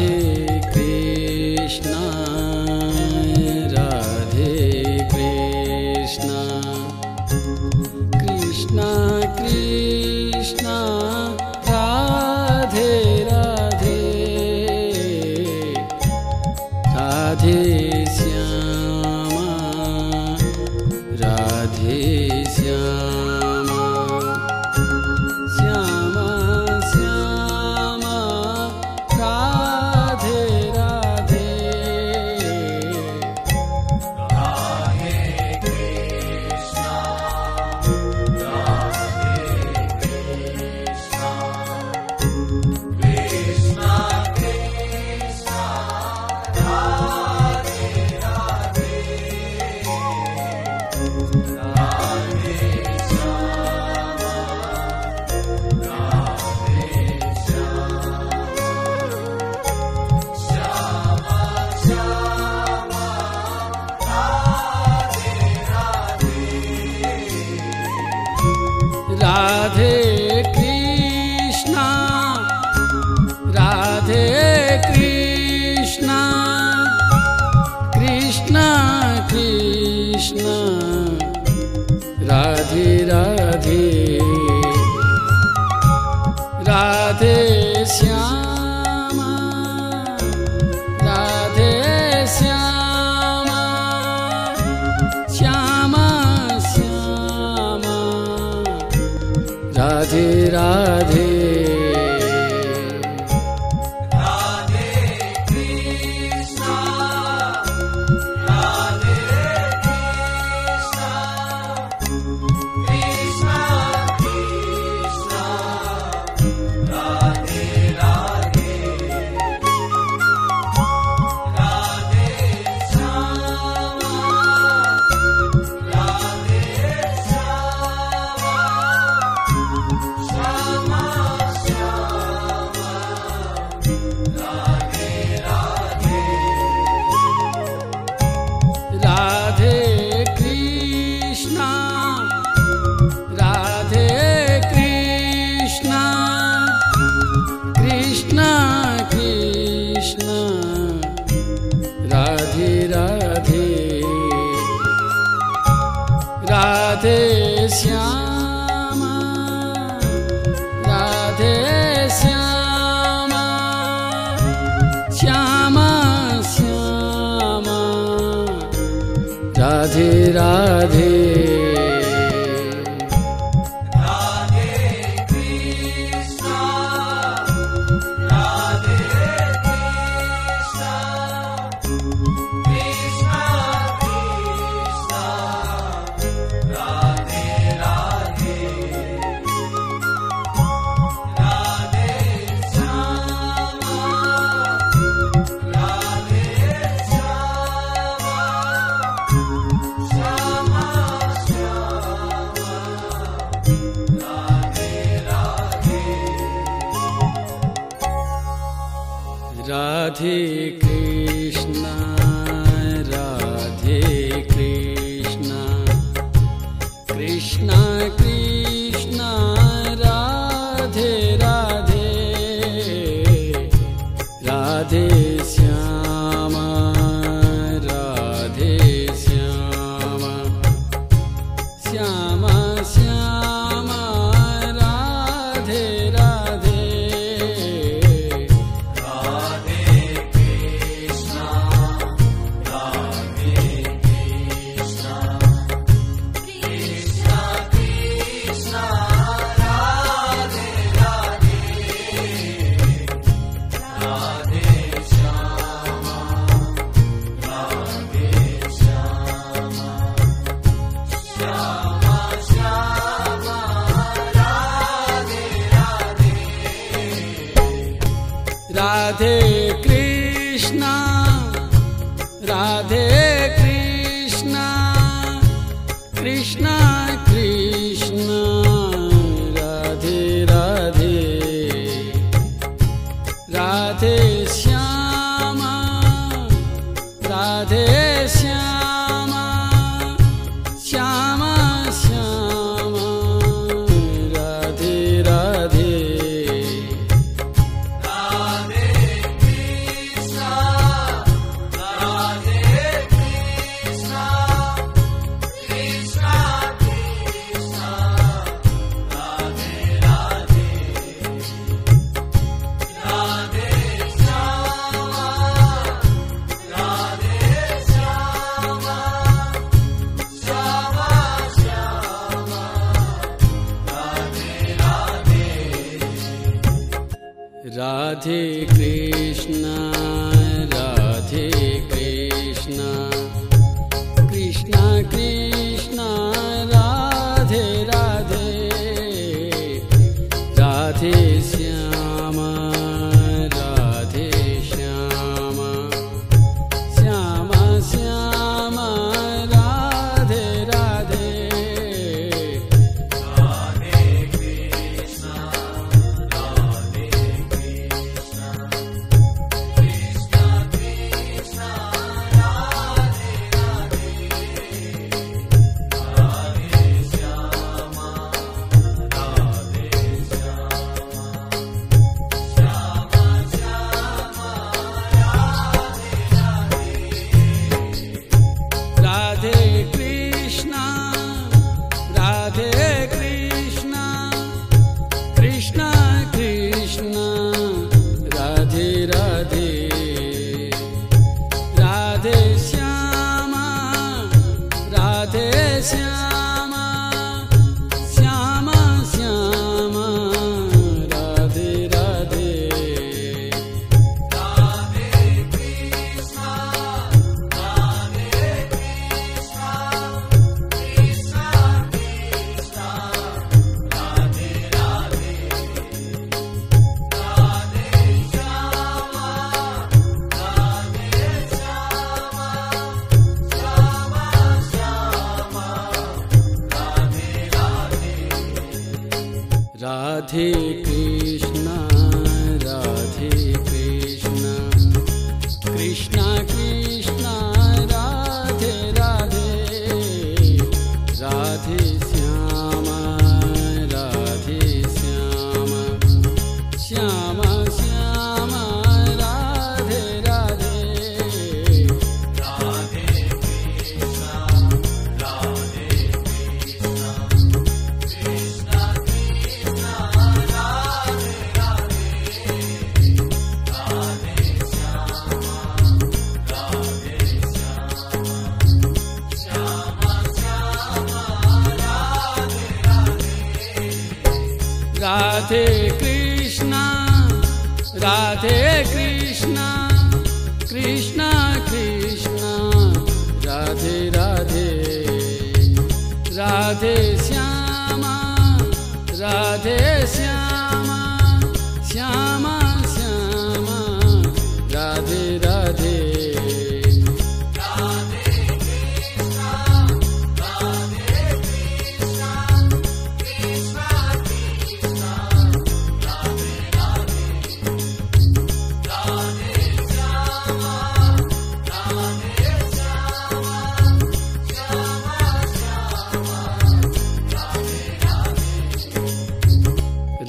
Radhe Radhe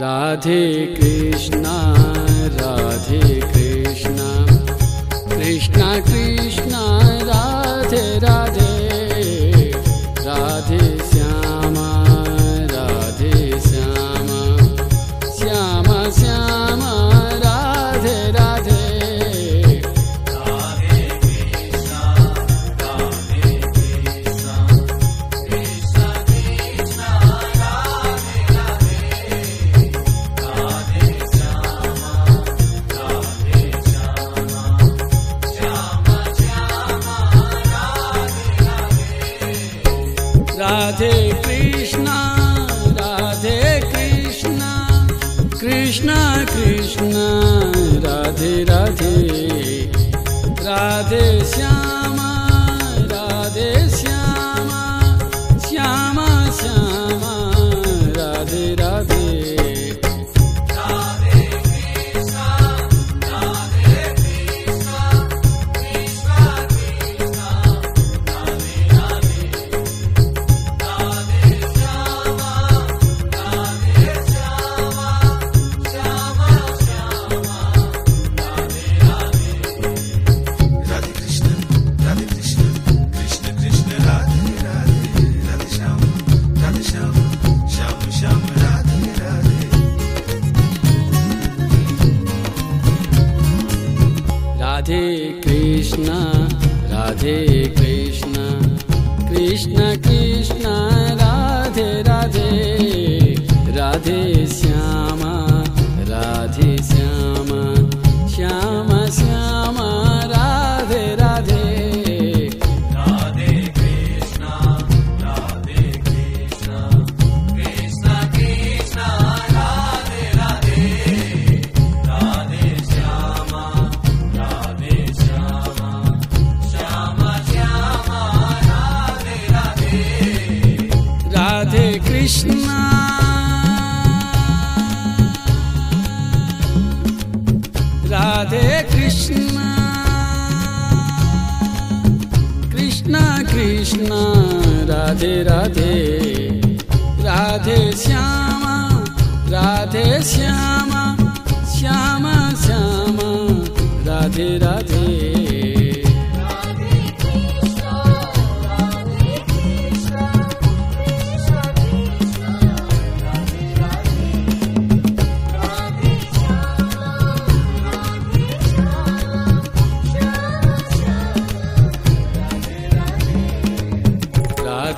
Radhe Krishna Radhe Krishna. Krishna Krishna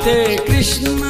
Radhe Krishna.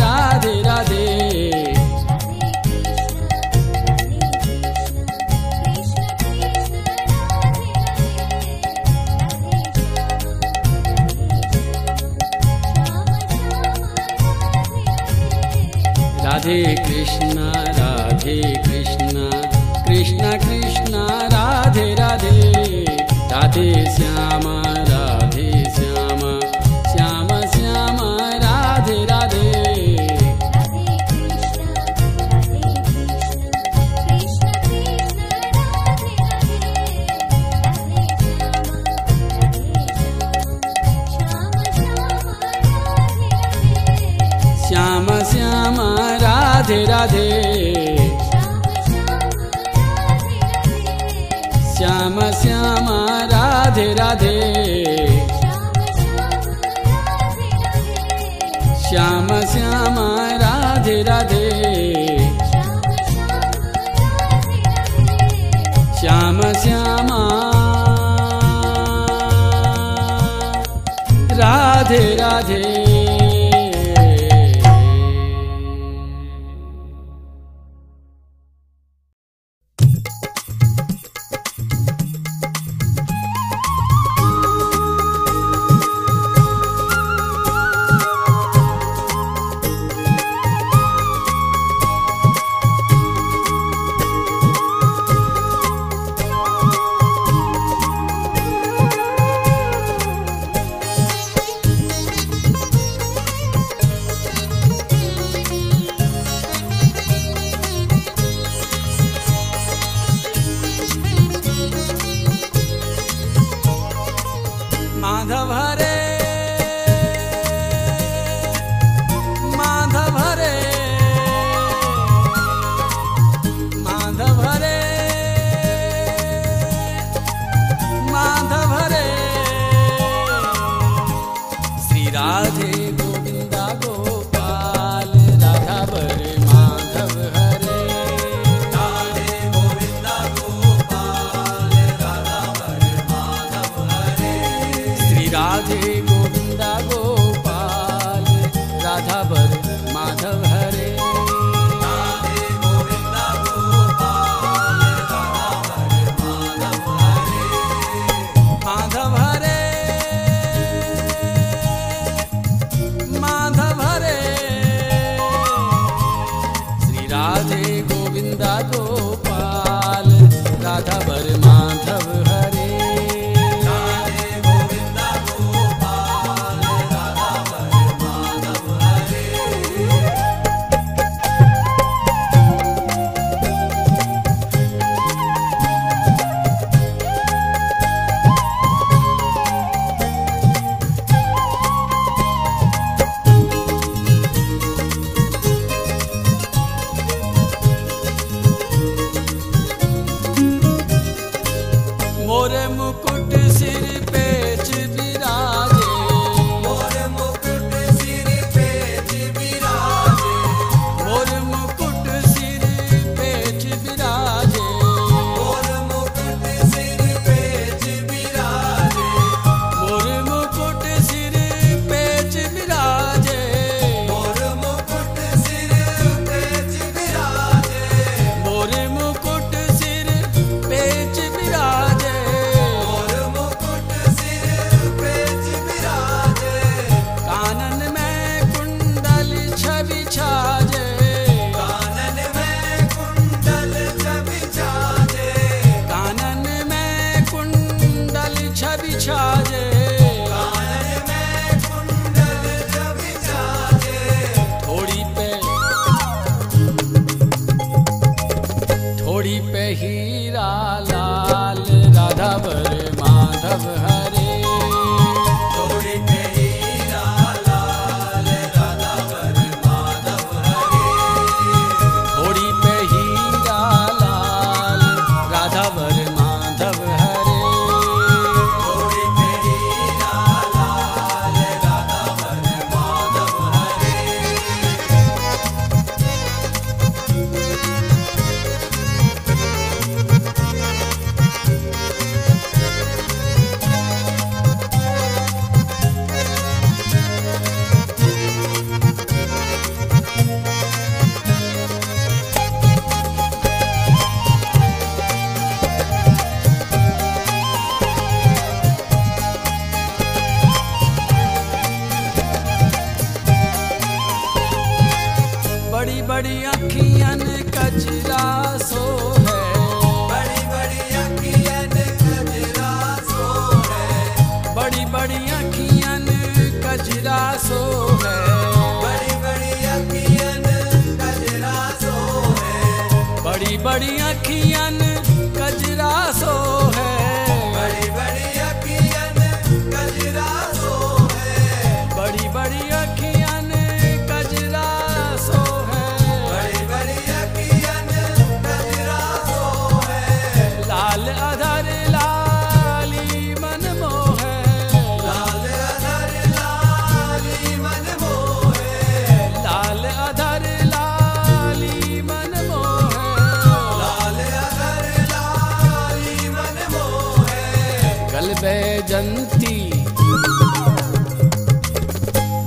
Radhe Krishna Radhe Krishna Krishna Krishna Radhe Radhe Radhe Shyama Radhe child. बढ़िया बैजंती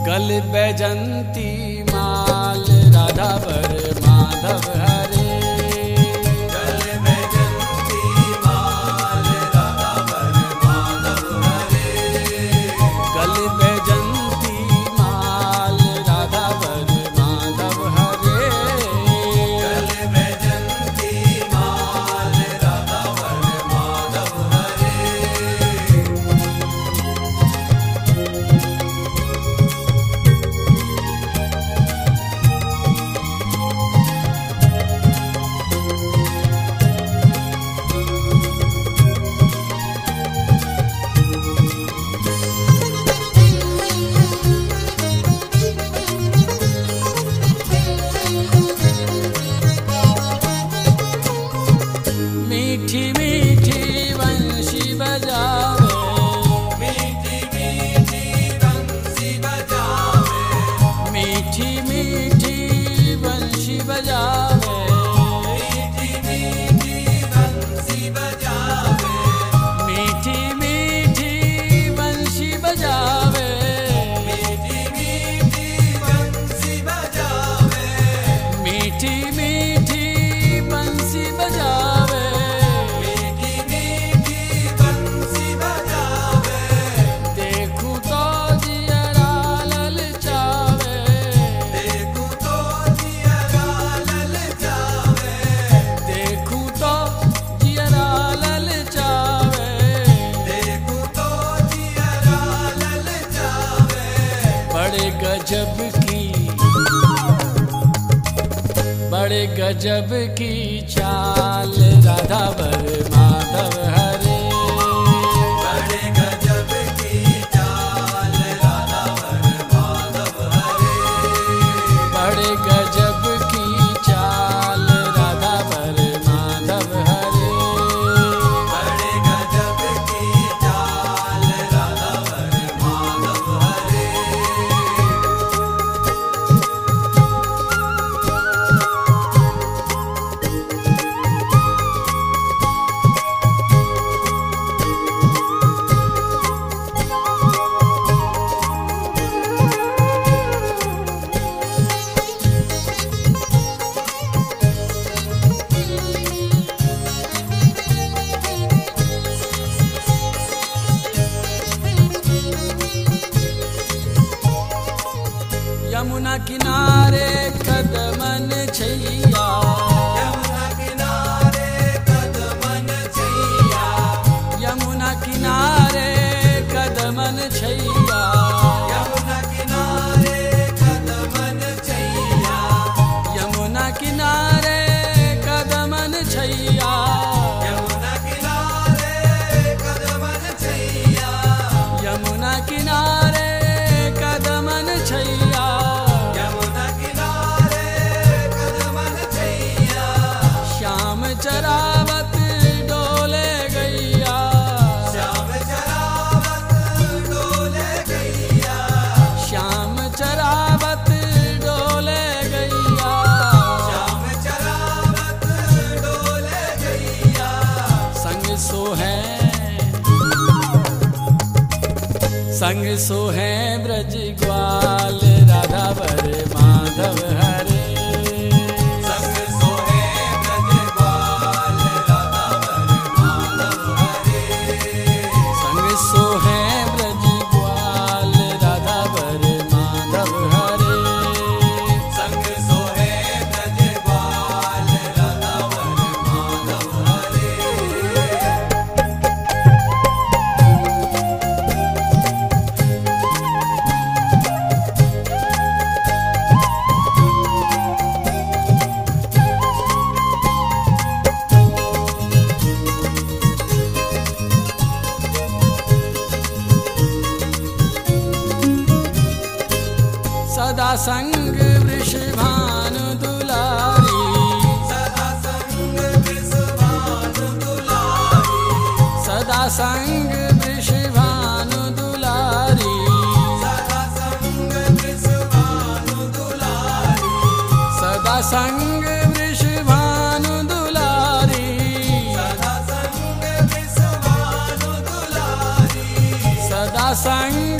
कल बैजंती माल राधा पर माधव है। रजब की चाल राधा भर माधव है। किनारे कदमन छैया। संग सोहे ब्रज ग्वाल राधा वर माधव है। सदा संग वृषभानु दुलारी। सदा संग वृषभानु दुलारी सदा संग वृषभानु